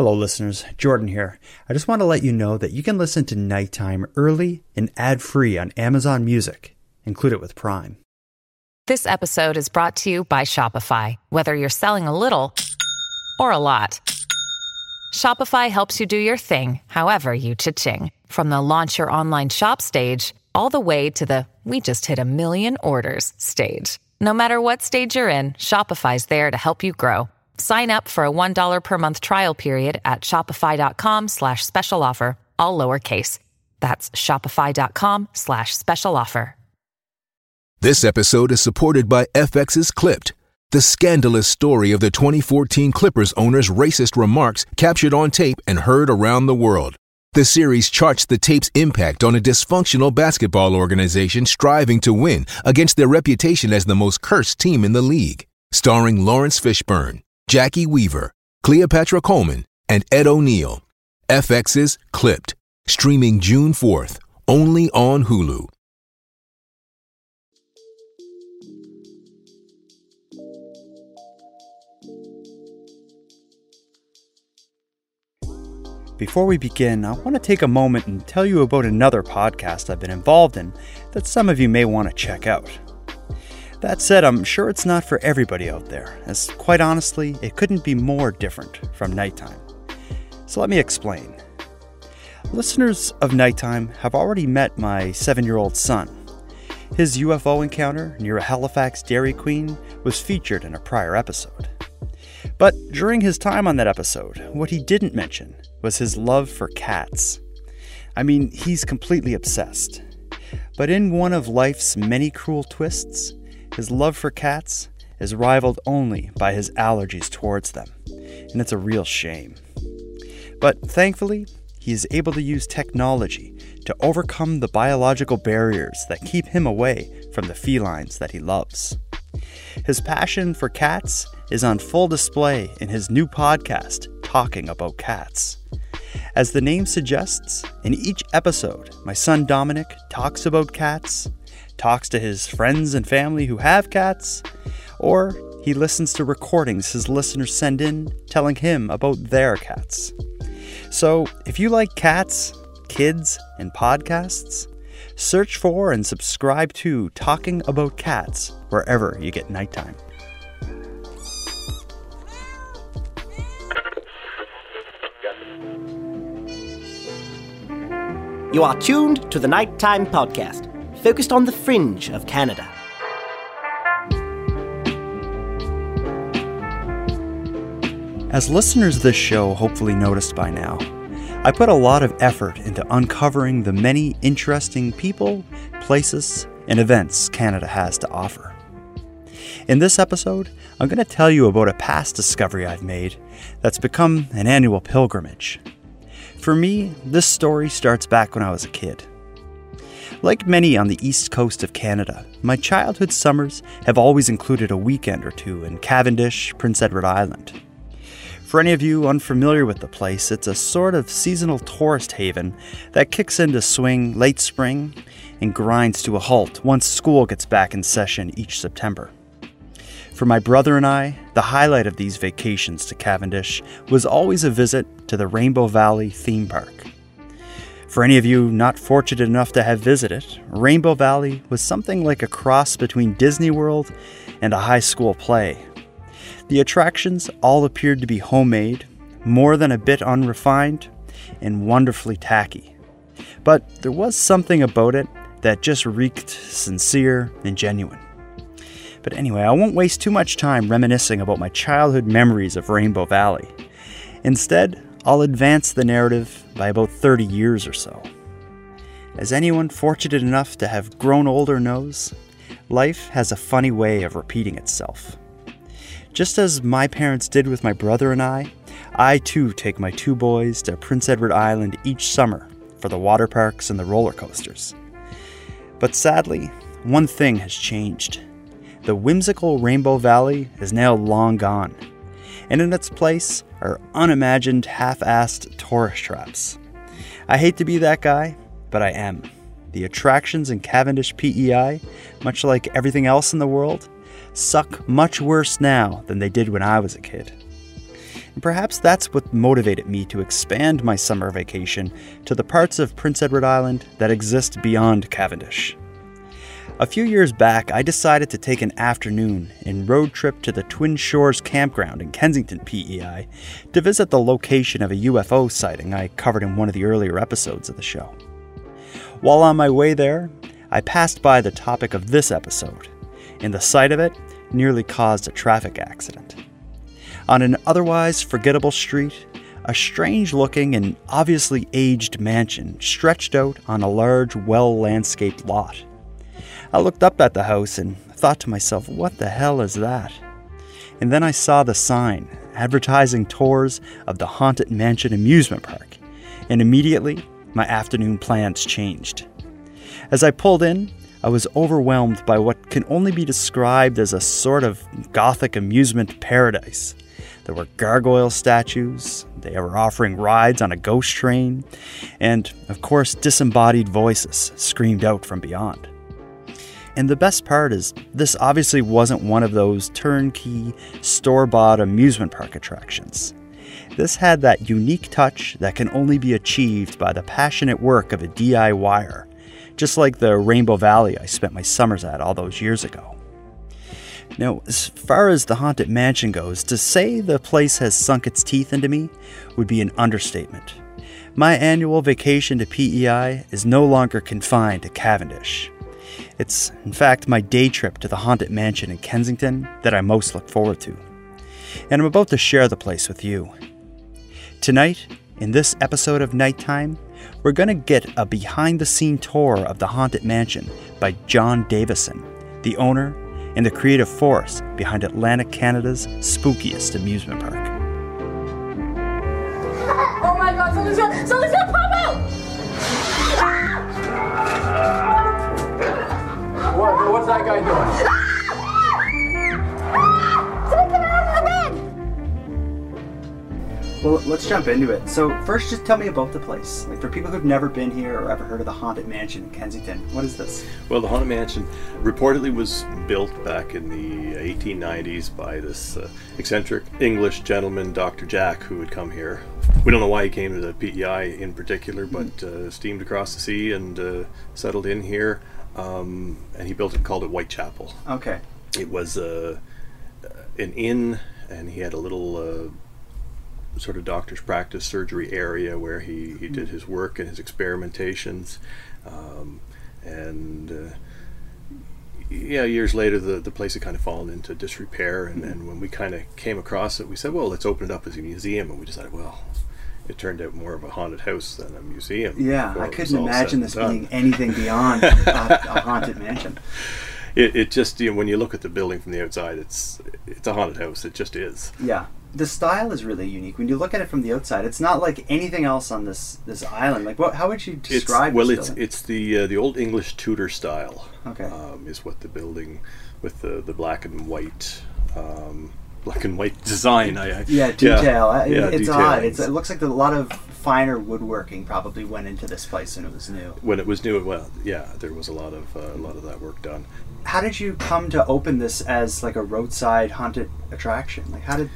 Hello, listeners. Jordan here. I just want to let you know that you can listen to Nighttime early and ad free on Amazon Music. Include it with Prime. This episode is brought to you by Shopify. Whether you're selling a little or a lot, Shopify helps you do your thing, however you cha-ching. From the launch your online shop stage, all the way to the we just hit a million orders stage. No matter what stage you're in, Shopify's there to help you grow. Sign up for a $1 per month trial period at shopify.com slash special offer, all lowercase. That's shopify.com slash special offer. This episode is supported by FX's Clipped, the scandalous story of the 2014 Clippers owner's racist remarks captured on tape and heard around the world. The series charts the tape's impact on a dysfunctional basketball organization striving to win against their reputation as the most cursed team in the league. Starring Laurence Fishburne, Jacki Weaver, Cleopatra Coleman, and Ed O'Neill. FX's Clipped, streaming June 4th, only on Hulu. Before we begin, I want to take a moment and tell you about another podcast I've been involved in that some of you may want to check out. That said, I'm sure it's not for everybody out there, as quite honestly, it couldn't be more different from Nighttime. So let me explain. Listeners of Nighttime have already met my seven year old son. His UFO encounter near a Halifax Dairy Queen was featured in a prior episode. But during his time on that episode, what he didn't mention was his love for cats. I mean, he's completely obsessed. But in one of life's many cruel twists, his love for cats is rivaled only by his allergies towards them, and it's a real shame. But thankfully, he is able to use technology to overcome the biological barriers that keep him away from the felines that he loves. His passion for cats is on full display in his new podcast, Talking About Cats. As the name suggests, in each episode, my son Dominic talks about cats, talks to his friends and family who have cats, or he listens to recordings his listeners send in telling him about their cats. So, if you like cats, kids, and podcasts, search for and subscribe to Talking About Cats wherever you get nighttime. You are tuned to the Nighttime Podcast, focused on the fringe of Canada. As listeners of this show hopefully noticed by now, I put a lot of effort into uncovering the many interesting people, places, and events Canada has to offer. In this episode, I'm going to tell you about a past discovery I've made that's become an annual pilgrimage. For me, this story starts back when I was a kid. Like many on the east coast of Canada, my childhood summers have always included a weekend or two in Cavendish, Prince Edward Island. For any of you unfamiliar with the place, it's a sort of seasonal tourist haven that kicks into swing late spring and grinds to a halt once school gets back in session each September. For my brother and I, the highlight of these vacations to Cavendish was always a visit to the Rainbow Valley theme park. For any of you not fortunate enough to have visited, Rainbow Valley was something like a cross between Disney World and a high school play. The attractions all appeared to be homemade, more than a bit unrefined, and wonderfully tacky. But there was something about it that just reeked sincere and genuine. But anyway, I won't waste too much time reminiscing about my childhood memories of Rainbow Valley. Instead, I'll advance the narrative by about 30 years or so. As anyone fortunate enough to have grown older knows, life has a funny way of repeating itself. Just as my parents did with my brother and I, I too take my two boys to Prince Edward Island each summer for the water parks and the roller coasters. But sadly, one thing has changed. The whimsical Rainbow Valley is now long gone, and in its place are unimagined half assed tourist traps. I hate to be that guy, but I am. The attractions in Cavendish PEI, much like everything else in the world, suck much worse now than they did when I was a kid. And Perhaps that's what motivated me to expand my summer vacation to the parts of Prince Edward Island that exist beyond Cavendish. A few years back, I decided to take an afternoon and road trip to the Twin Shores campground in Kensington, PEI, to visit the location of a UFO sighting I covered in one of the earlier episodes of the show. While on my way there, I passed by the topic of this episode, and the sight of it nearly caused a traffic accident. On an otherwise forgettable street, a strange looking and obviously aged mansion stretched out on a large, well landscaped lot. I looked up at the house and thought to myself, what the hell is that? And then I saw the sign advertising tours of the Haunted Mansion amusement park, and immediately my afternoon plans changed. As I pulled in, I was overwhelmed by what can only be described as a sort of gothic amusement paradise. There were gargoyle statues, they were offering rides on a ghost train, and, of course, disembodied voices screamed out from beyond. And the best part is, this obviously wasn't one of those turnkey, store bought amusement park attractions. This had that unique touch that can only be achieved by the passionate work of a DIYer, just like the Rainbow Valley I spent my summers at all those years ago. Now, as far as the Haunted Mansion goes, to say the place has sunk its teeth into me would be an understatement. My annual vacation to PEI is no longer confined to Cavendish. It's, in fact, my day trip to the Haunted Mansion in Kensington that I most look forward to. And I'm about to share the place with you. Tonight, in this episode of Nighttime, we're going to get a behind the scene tour of the Haunted Mansion by John Davison, the owner and the creative force behind Atlantic Canada's spookiest amusement park. Oh my god, something's gonna, something's gonna pop out! Ah! What, what's that guy doing? Something came out of the bed! Well, let's jump into it. So, first, just tell me about the place. Like, for people who've never been here or ever heard of the Haunted Mansion in Kensington, what is this? Well, the Haunted Mansion reportedly was built back in the 1890s by this uh, eccentric English gentleman, Dr. Jack, who had come here. We don't know why he came to the PEI in particular, but uh, steamed across the sea and uh, settled in here. Um, and he built it, called it Whitechapel. Okay. It was uh, an inn, and he had a little uh, sort of doctor's practice surgery area where he, he did his work and his experimentations. Um, and uh, yeah, years later, the, the place had kind of fallen into disrepair. And, and when we kind of came across it, we said, well, let's open it up as a museum. And we decided, well, it turned out more of a haunted house than a museum. Yeah, I couldn't imagine this being anything beyond a, a haunted mansion. It, it just, you know, when you look at the building from the outside, it's it's a haunted house. It just is. Yeah. The style is really unique. When you look at it from the outside, it's not like anything else on this this island. Like, what? How would you It's, describe? well, it's building? it's the uh, the old English Tudor style. Okay. Um, is what the building with the the black and white. Um, black and white design. I, I, yeah, detail. I- yeah, it's odd. It's, it looks like a lot of finer woodworking probably went into this place when it was new. when it was new. Well, yeah, there was a lot of uh, a lot of that work done. How did you come to open this as like a roadside haunted attraction? Like, how did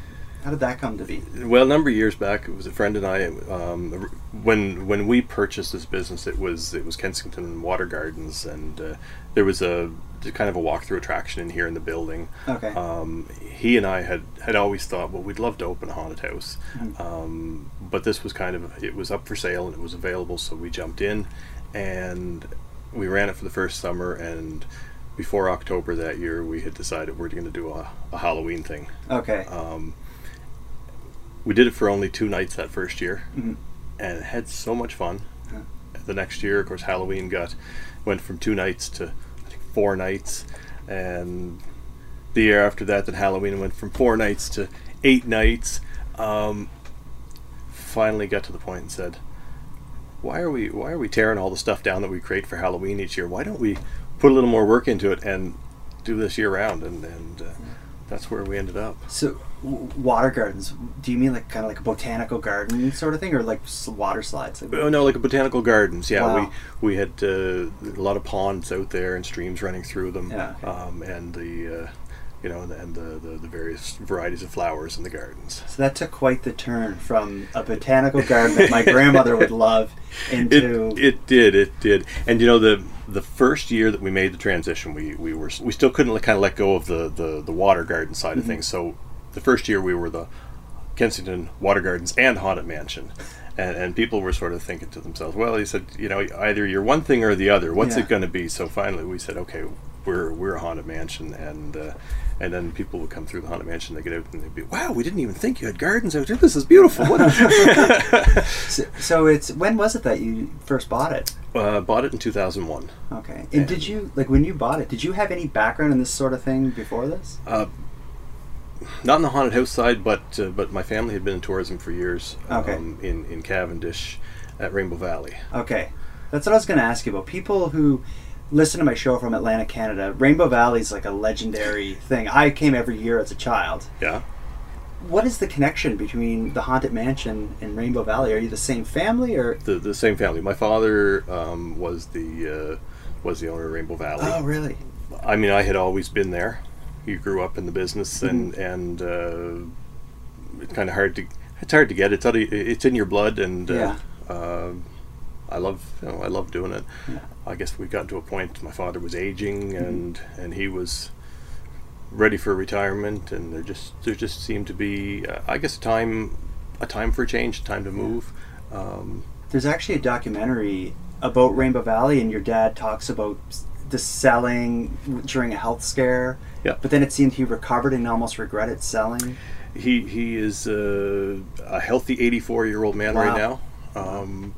how did that come to be? Well, a number of years back, it was a friend and I. Um, when when we purchased this business, it was it was Kensington Water Gardens, and uh, there was a kind of a walkthrough attraction in here in the building. Okay. Um, he and I had had always thought, well, we'd love to open a haunted house, um, but this was kind of it was up for sale and it was available, so we jumped in, and we ran it for the first summer and. Before October that year, we had decided we're going to do a, a Halloween thing. Okay. Um, we did it for only two nights that first year, Mhm. and had so much fun. Yeah. The next year, of course, Halloween got went from two nights to I think four nights, and the year after that, then Halloween went from four nights to eight nights. Um, finally, got to the point and said, "Why are we why are we tearing all the stuff down that we create for Halloween each year? Why don't we put a little more work into it and do this year round?" And and uh, that's where we ended up. So, water gardens. Do you mean like kind of like a botanical garden sort of thing, or like water slides? Like, Oh no, like a botanical gardens. Yeah, Wow. we we had uh, a lot of ponds out there and streams running through them. Yeah, okay. Um, and the uh, you know, and, and the, the the various varieties of flowers in the gardens. So that took quite the turn from a botanical garden that my grandmother would love into. It, it did, it did, and you know the the first year that we made the transition, we, we were we still couldn't kind of let go of the, the, the water garden side of things. So the first year we were the Kensington Water Gardens and Haunted Mansion. And, and people were sort of thinking to themselves, well, he said, you know, either you're one thing or the other. What's Yeah. it going to be? So finally, we said, okay, we're we're a haunted mansion, and uh, and then people would come through the haunted mansion. They get out and they'd be, wow, we didn't even think you had gardens out here. This is beautiful. What so, so it's when was it that you first bought it? uh, bought it in 2001. Okay. And did you like when you bought it? Did you have any background in this sort of thing before this? Not on the haunted house side, but uh, but my family had been in tourism for years. Okay. Um, in in Cavendish, at Rainbow Valley. Okay, that's what I was going to ask you about. People who listen to my show from Atlantic, Canada, Rainbow Valley is like a legendary thing. I came every year as a child. Yeah. What is the connection between the Haunted Mansion and Rainbow Valley? Are you the same family or? The the same family. My father um, was the uh, was the owner of Rainbow Valley. Oh, really? I mean, I had always been there. He grew up in the business, and Mm-hmm. and uh, it's kind of hard to it's hard to get. It's out of, it's in your blood, and uh, um I love you know I love doing it. I guess we got to a point. My father was aging, Mm-hmm. and and he was ready for retirement, and there just there just seemed to be uh, I guess a time a time for change, a time to move. Um, There's actually a documentary about Rainbow Valley, and your dad talks about the selling during a health scare. Yeah. But then it seemed he recovered and almost regretted selling. He he is uh, a healthy 84 year old man right now. Um,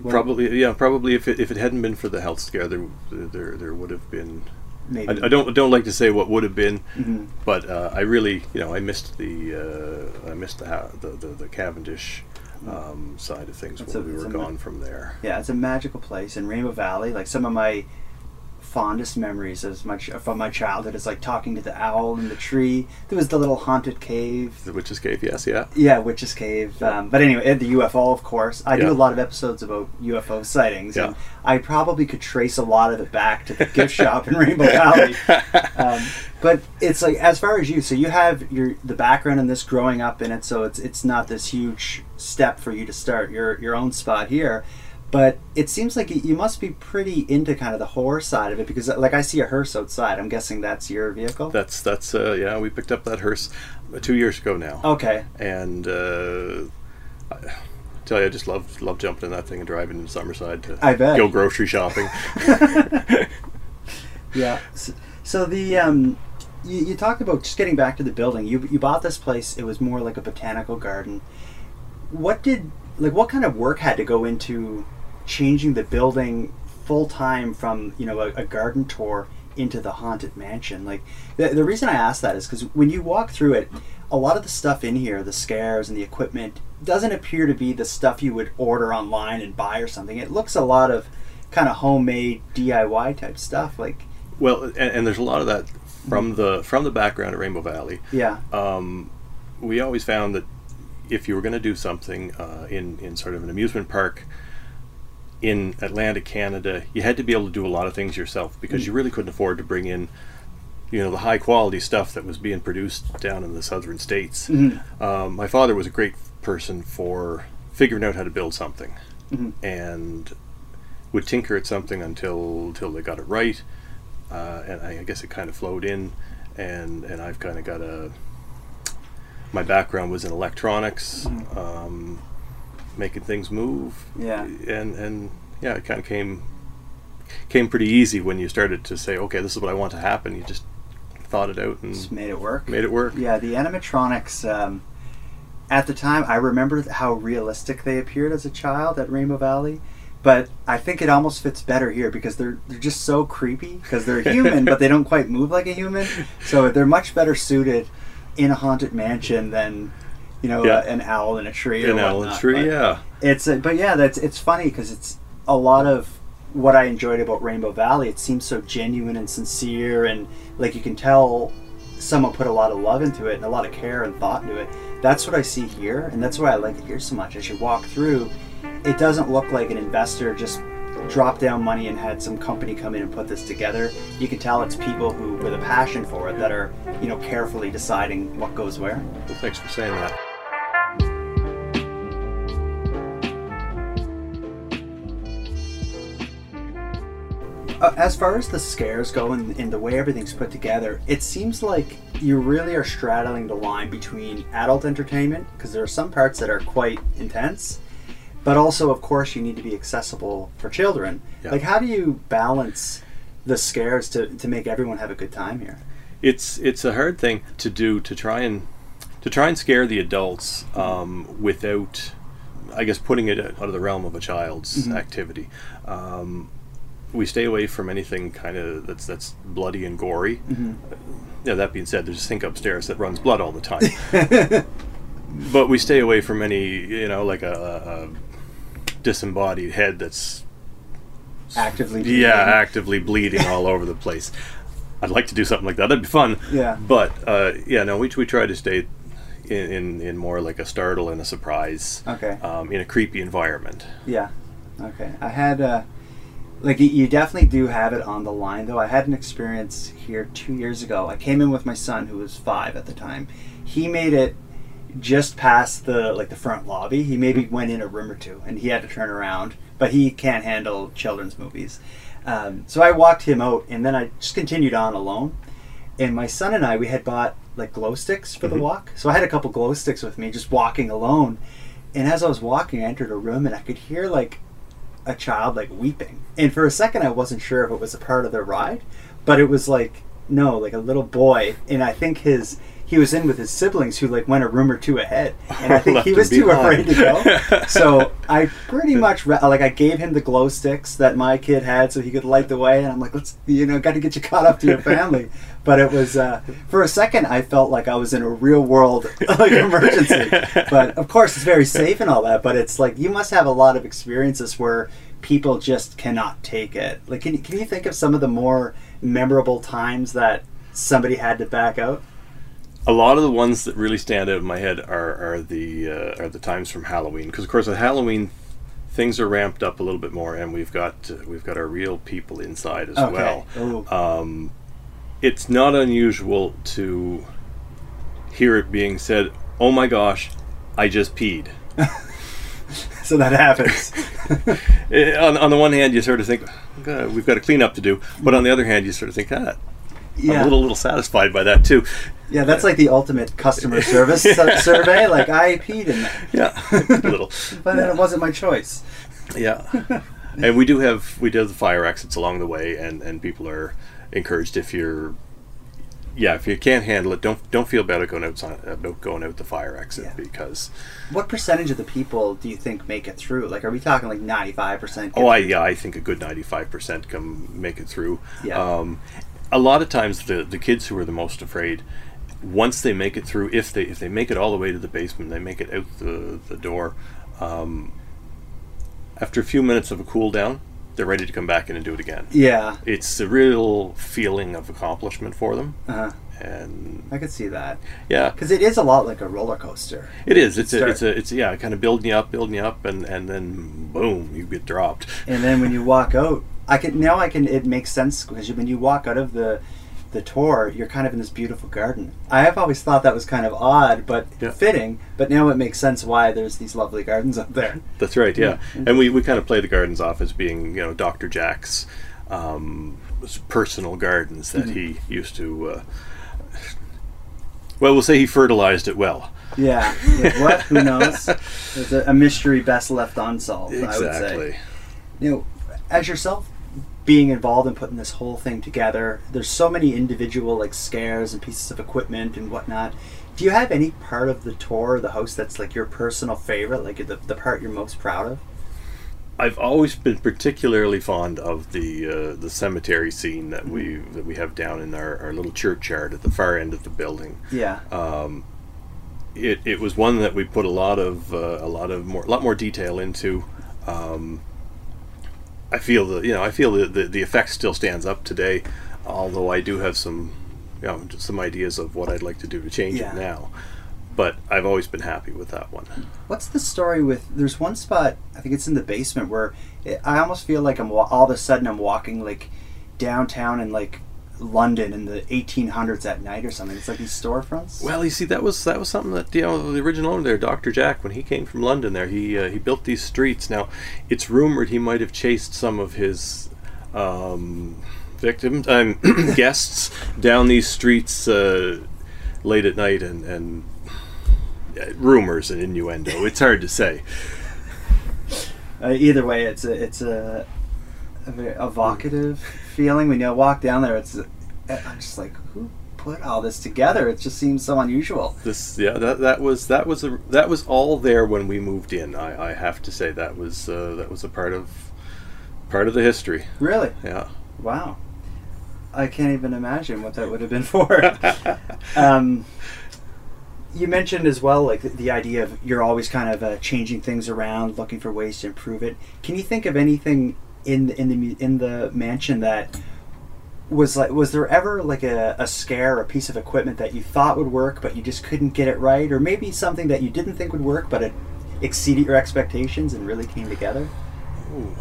Well, probably yeah, probably if it, if it hadn't been for the health scare, there there there would have been. Maybe. I, I don't don't like to say what would have been, Mhm. but uh, I really you know I missed the uh, I missed the, ha- the, the the Cavendish um, side of things when a- we were a ma- gone from there. Yeah, it's a magical place in Rainbow Valley. Like some of my fondest memories of my from my childhood is like talking to the owl in the tree. There was the little haunted cave. The Witch's Cave, yes, yeah. Yeah, Witch's Cave. Um, but anyway, the UFO, of course. I do a lot of episodes about UFO sightings, and I probably could trace a lot of it back to the gift shop in Rainbow Valley. Um, but it's like as far as you, so you have your the background in this, growing up in it, so it's it's not this huge step for you to start your your own spot here. But it seems like you- must be pretty into kind of the horror side of it because, like, I see a hearse outside. I'm guessing that's your vehicle. That's that's uh, yeah. We picked up that hearse uh, two years ago now. okay. and uh, I tell you, I just love love jumping in that thing and driving to Summerside to I bet. go grocery shopping. Yeah. So, so the um, you, you talked about just getting back to the building. You you bought this place. It was more like a botanical garden. What did like what kind of work had to go into changing the building full time from you know a, a garden tour into the haunted mansion? Like the the reason I ask that is because when you walk through it, a lot of the stuff in here, the scares and the equipment, doesn't appear to be the stuff you would order online and buy or something. It looks a lot of kind of homemade DIY type stuff. Like well, and, and there's a lot of that from the from the background at Rainbow Valley. yeah. Um, we always found that if you were going to do something uh, in in sort of an amusement park in Atlantic Canada, you had to be able to do a lot of things yourself because you really couldn't afford to bring in, you know, the high quality stuff that was being produced down in the southern states. Um, my father was a great person for figuring out how to build something, and would tinker at something until until they got it right. Uh, and I, I guess it kind of flowed in, and and I've kind of got a. My background was in electronics, um, making things move. Yeah. and and yeah, it kind of came came pretty easy when you started to say, okay, this is what I want to happen. You just thought it out and Just made it work. made it work. Yeah, the animatronics. Um, at the time, I remember how realistic they appeared as a child at Rainbow Valley, but I think it almost fits better here because they're they're just so creepy because they're human, but they don't quite move like a human. So they're much better suited in a haunted mansion than you know Yeah. uh, an owl in a tree. An owl whatnot. tree, But yeah. It's uh, but yeah, that's it's funny because it's a lot of what I enjoyed about Rainbow Valley. It seems so genuine and sincere, and like you can tell someone put a lot of love into it and a lot of care and thought into it. That's what I see here, and that's why I like it here so much. As you walk through, it doesn't look like an investor just dropped down money and had some company come in and put this together, you can tell it's people who, with a passion for it, that are, you know, carefully deciding what goes where. Well, thanks for saying that. Uh, as far as the scares go and, and the way everything's put together, it seems like you really are straddling the line between adult entertainment, because there are some parts that are quite intense, but also, of course, you need to be accessible for children. Yeah. Like, how do you balance the scares to, to make everyone have a good time here? It's it's a hard thing to do to try and to try and scare the adults um, without, I guess, putting it out of the realm of a child's activity. Um, we stay away from anything kind of that's that's bloody and gory. Yeah, that being said, there's a sink upstairs that runs blood all the time. but we stay away from any, you know, like a, a disembodied head that's Actively. yeah actively bleeding all over the place. I'd like to do something like that. That'd be fun. Yeah. But uh, yeah, no, we we try to stay in, in in more like a startle and a surprise. Okay. Um, in a creepy environment. Yeah. Okay. I had uh like you- definitely do have it on the line though. I had an experience here 2 years ago. I came in with my son who was 5 at the time. He made it just past the like the front lobby. He maybe went in a room or two and he had to turn around, but he can't handle children's movies. Um, so I walked him out and then I just continued on alone. And my son and I we had bought like glow sticks for the walk. So I had a couple glow sticks with me just walking alone. And as I was walking, I entered a room and I could hear like a child like weeping. And for a second, I wasn't sure if it was a part of the ride, but it was like no, like a little boy. And I think his he was in with his siblings who like went a room or two ahead, and I think he was too behind. afraid to go. so I pretty much re- like I gave him the glow sticks that my kid had so he could light the way, and I'm like, let's you know, got to get you caught up to your family. but it was uh, for a second I felt like I was in a real world like emergency. But of course, it's very safe and all that. But it's like you must have a lot of experiences where people just cannot take it. Like, can can you think of some of the more memorable times that somebody had to back out? A lot of the ones that really stand out in my head are are the uh, are the times from Halloween because of course at Halloween things are ramped up a little bit more and we've got uh, we've got our real people inside as well. Um, it's not unusual to hear it being said, "Oh my gosh, I just peed." so that happens. Eh, on, on the one hand, you sort of think "God, we've got a cleanup to do, but on the other hand, you sort of think, "Ah, yeah. I'm a little little satisfied by that too." yeah, that's like the ultimate customer service su- survey. Like, I peed in that, Yeah, a little. but then it wasn't my choice. Yeah, and we do have we do have the fire exits along the way, and and people are encouraged if you're. Yeah, if you can't handle it, don't don't feel bad about going outside about going out the fire exit Yeah. because What percentage of the people do you think make it through? Like, are we talking like 95%? Oh, I yeah, I think a good ninety-five percent come make it through. Yeah. Um, a lot of times, the the kids who are the most afraid, once they make it through, if they if they make it all the way to the basement, they make it out the the door. Um, after a few minutes of a cool down, they're ready to come back in and do it again. Yeah, It's a real feeling of accomplishment for them, uh-huh. and I could see that. yeah, Because it is a lot like a roller coaster. it is. It's a, it's a, it's yeah, kind of building you up, building you up, and and then boom, you get dropped. and then when you walk out i can now i can it makes sense because when you walk out of the the tour you're kind of in this beautiful garden i have always thought that was kind of odd but Yeah. fitting but now it makes sense why there's these lovely gardens up there That's right, yeah. And we, we kind of play the gardens off as being, you know, Dr. Jack's um, personal gardens that he used to. Uh, well, we'll say he fertilized it well. yeah what who knows It's a, a mystery best left unsolved i would say Exactly. you know, as yourself being involved in putting this whole thing together, there's so many individual like scares and pieces of equipment and whatnot. Do you have any part of the tour or the house that's like your personal favorite, like the, the part you're most proud of? I've always been particularly fond of the uh, the cemetery scene that we that we have down in our, our little churchyard at the far end of the building. Yeah. it, it was one that we put a lot of uh, a lot of more a lot more detail into. Um, I feel the you know I feel the, the the effect still stands up today, although I do have some you know some ideas of what I'd like to do to change Yeah. it now. but I've always been happy with that one. What's the story with? There's one spot I think it's in the basement where it, I almost feel like I'm wa- all of a sudden I'm walking like downtown and like London in the 1800s at night or something. It's like these storefronts. Well, you see, that was that was something that you know the original owner there, Doctor Jack, when he came from London, there he uh, he built these streets. Now, it's rumored he might have chased some of his um, victims, um, guests, down these streets uh, late at night, and and uh, rumors and innuendo. It's hard to say. Uh, either way, it's a it's a, a very evocative feeling when you walk down there. It's I'm just like who put all this together? It just seems so unusual. This yeah that that was that was a, that was all there when we moved in. I, I have to say that was uh, that was a part of part of the history. Really? Yeah. Wow. I can't even imagine what that would have been for. um, you mentioned as well, like the, the idea of you're always kind of uh, changing things around, looking for ways to improve it. Can you think of anything in the, in the in the mansion that was like? Was there ever like a, a scare, or a piece of equipment that you thought would work, but you just couldn't get it right, or maybe something that you didn't think would work, but it exceeded your expectations and really came together? Ooh.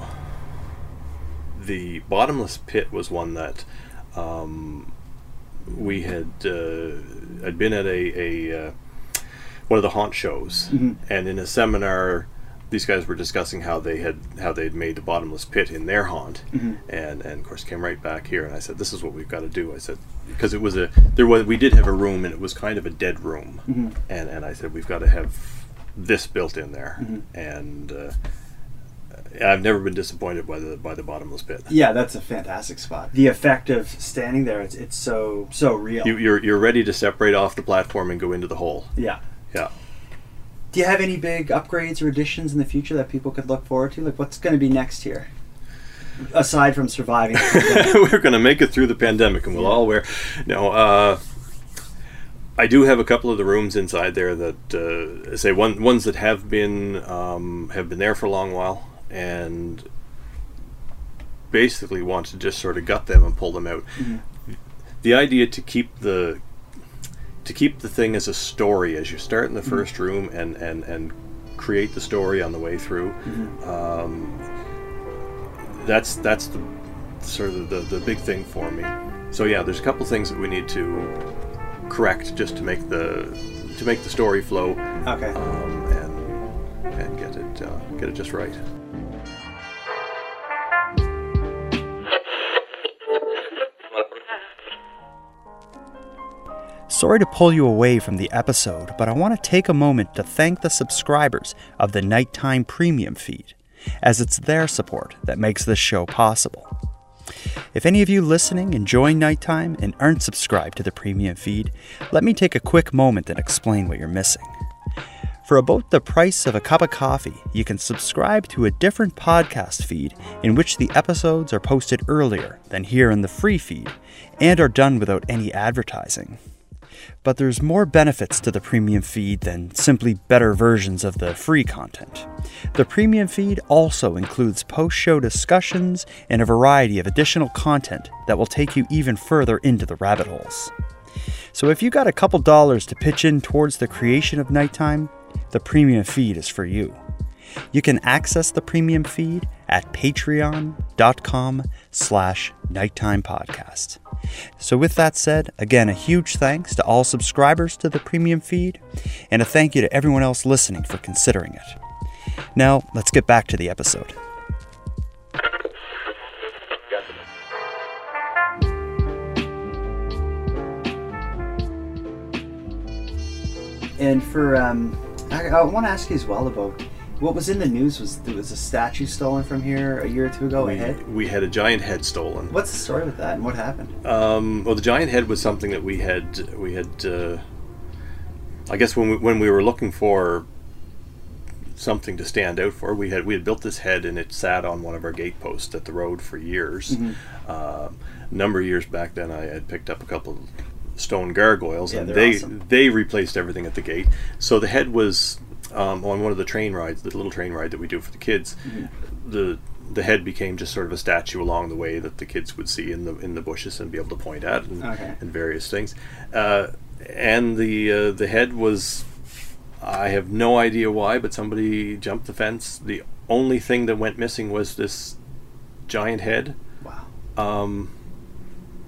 the bottomless pit was one that um, we had uh, had been at a, a uh, one of the haunt shows, and in a seminar, these guys were discussing how they had how they'd made the bottomless pit in their haunt, mm-hmm. and and of course came right back here, and I said, "This is what we've got to do." I said because it was a there was we did have a room, and it was kind of a dead room, mm-hmm. and and I said we've got to have this built in there, mm-hmm. and. Uh, I've never been disappointed by the by the bottomless pit. Yeah, that's a fantastic spot. The effect of standing there, it's, it's so so real. You, you're you're ready to separate off the platform and go into the hole. yeah. Yeah. Do you have any big upgrades or additions in the future that people could look forward to? Like, what's going to be next here? Aside from surviving. We're going to make it through the pandemic, and we'll all wear. No, uh, I do have a couple of the rooms inside there that uh, say one ones that have been um, have been there for a long while, and basically want to just sort of gut them and pull them out. The idea to keep the to keep the thing as a story as you start in the first room and and and create the story on the way through. Um, that's that's the sort of the, the big thing for me. So yeah, there's a couple things that we need to correct just to make the to make the story flow okay. um, and and get it uh, get it just right. Sorry to pull you away from the episode, but I want to take a moment to thank the subscribers of the Nighttime Premium feed, as it's their support that makes this show possible. If any of you listening enjoy Nighttime and aren't subscribed to the premium feed, let me take a quick moment and explain what you're missing. For about the price of a cup of coffee, you can subscribe to a different podcast feed in which the episodes are posted earlier than here in the free feed and are done without any advertising. But there's more benefits to the premium feed than simply better versions of the free content. The premium feed also includes post show discussions and a variety of additional content that will take you even further into the rabbit holes. So if you got a couple dollars to pitch in towards the creation of Nighttime, the premium feed is for you. You can access the premium feed at patreon.com slash nighttime podcast. So with that said, again, a huge thanks to all subscribers to the premium feed, and a thank you to everyone else listening for considering it. Now, let's get back to the episode. And for, um, I, I want to ask you as well about what was in the news was there was a statue stolen from here a year or two ago, a We, head. we had a giant head stolen. What's the story with that and what happened? Um, well, the giant head was something that we had we had. Uh, I guess when we when we were looking for something to stand out for, we had we had built this head and it sat on one of our gate posts at the road for years. Uh, a number of years back, then I had picked up a couple of stone gargoyles, Yeah, and they awesome. they replaced everything at the gate. So the head was um, on one of the train rides, the little train ride that we do for the kids. Mm-hmm. The the head became just sort of a statue along the way that the kids would see in the in the bushes and be able to point at and, Okay. and various things. Uh, and the uh, the head was I have no idea why, but somebody jumped the fence. The only thing that went missing was this giant head. Wow. Um,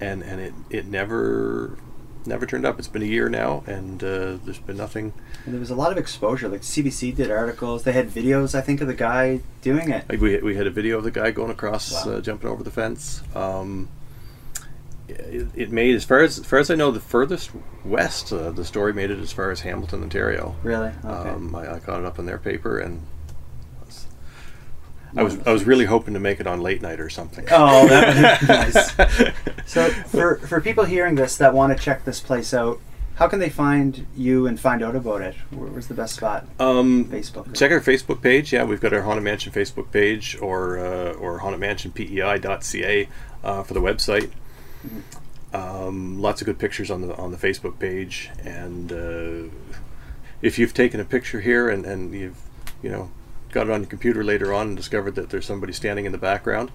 and and it, it never never turned up. It's been a year now, and uh, there's been nothing. And there was a lot of exposure. Like CBC did articles. They had videos, I think, of the guy doing it. Like we, we had a video of the guy going across, Wow. uh, jumping over the fence. Um, it, it made as far as, as far as I know, the furthest west. Uh, the story made it as far as Hamilton, Ontario. Really? Okay. Um, I, I caught it up in their paper, and I was I was really hoping to make it on late night or something. Oh, that would be nice. So, for for people hearing this that want to check this place out, how can they find you and find out about it? Where, where's the best spot? Um, Facebook. Check our Facebook page. Yeah, we've got our Haunted Mansion Facebook page or uh, or hauntedmansionpei.ca uh, for the website. Um, lots of good pictures on the on the Facebook page, and uh, if you've taken a picture here and, and you've you know got it on your computer later on and discovered that there's somebody standing in the background,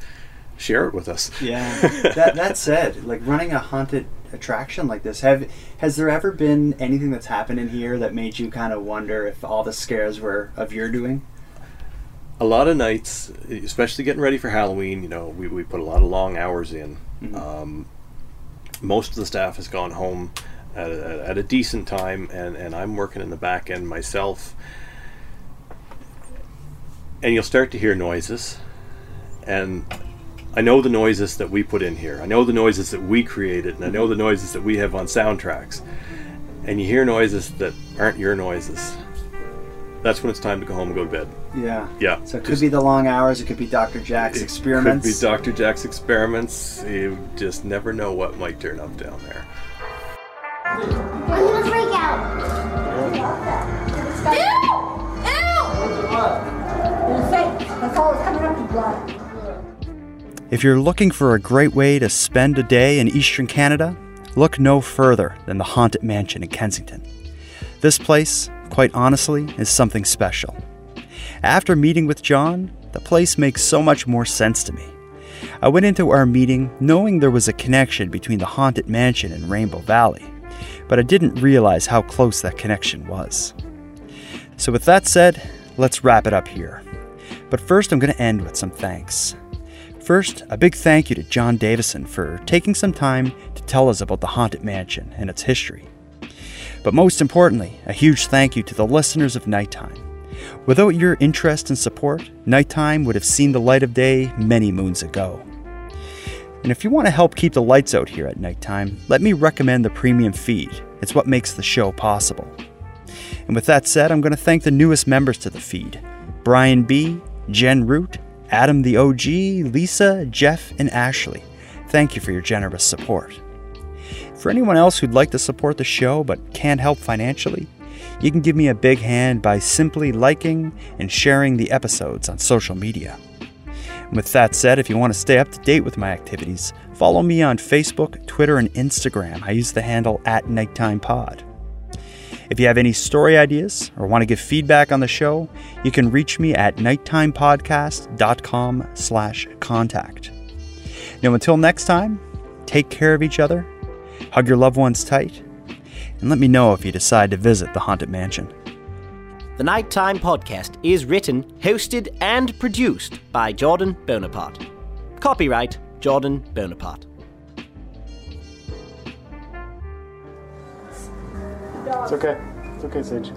share it with us. Yeah. that that said, like running a haunted attraction like this, have has there ever been anything that's happened in here that made you kind of wonder if all the scares were of your doing? a lot of nights, especially getting ready for Halloween, you know, we, we put a lot of long hours in. Um, most of the staff has gone home at a, at a decent time, and, and I'm working in the back end myself. And you'll start to hear noises, and I know the noises that we put in here. I know the noises that we created, and I know the noises that we have on soundtracks. And you hear noises that aren't your noises. That's when it's time to go home and go to bed. Yeah. Yeah. So it could just- be the long hours. It could be Dr. Jack's experiments. It could be Dr. Jack's experiments. You just never know what might turn up down there. I'm gonna freak out. If you're looking for a great way to spend a day in eastern Canada, look no further than the Haunted Mansion in Kensington. This place, quite honestly, is something special. After meeting with John, the place makes so much more sense to me. I went into our meeting knowing there was a connection between the Haunted Mansion and Rainbow Valley, but I didn't realize how close that connection was. So, with that said, let's wrap it up here. But first, I'm going to end with some thanks. First, a big thank you to John Davison for taking some time to tell us about the Haunted Mansion and its history. But most importantly, a huge thank you to the listeners of Nighttime. Without your interest and support, Nighttime would have seen the light of day many moons ago. And if you want to help keep the lights out here at nighttime, let me recommend the premium feed. It's what makes the show possible. And with that said, I'm going to thank the newest members to the feed Brian B., Jen Root, Adam the OG, Lisa, Jeff, and Ashley. Thank you for your generous support. For anyone else who'd like to support the show but can't help financially, you can give me a big hand by simply liking and sharing the episodes on social media. With that said, if you want to stay up to date with my activities, follow me on Facebook, Twitter, and Instagram. I use the handle at NighttimePod. If you have any story ideas or want to give feedback on the show, you can reach me at nighttimepodcast.com slash contact. Now until next time, take care of each other, hug your loved ones tight, and let me know if you decide to visit the Haunted Mansion. The Nighttime Podcast is written, hosted, and produced by Jordan Bonaparte. Copyright Jordan Bonaparte. It's okay. It's okay, Sage.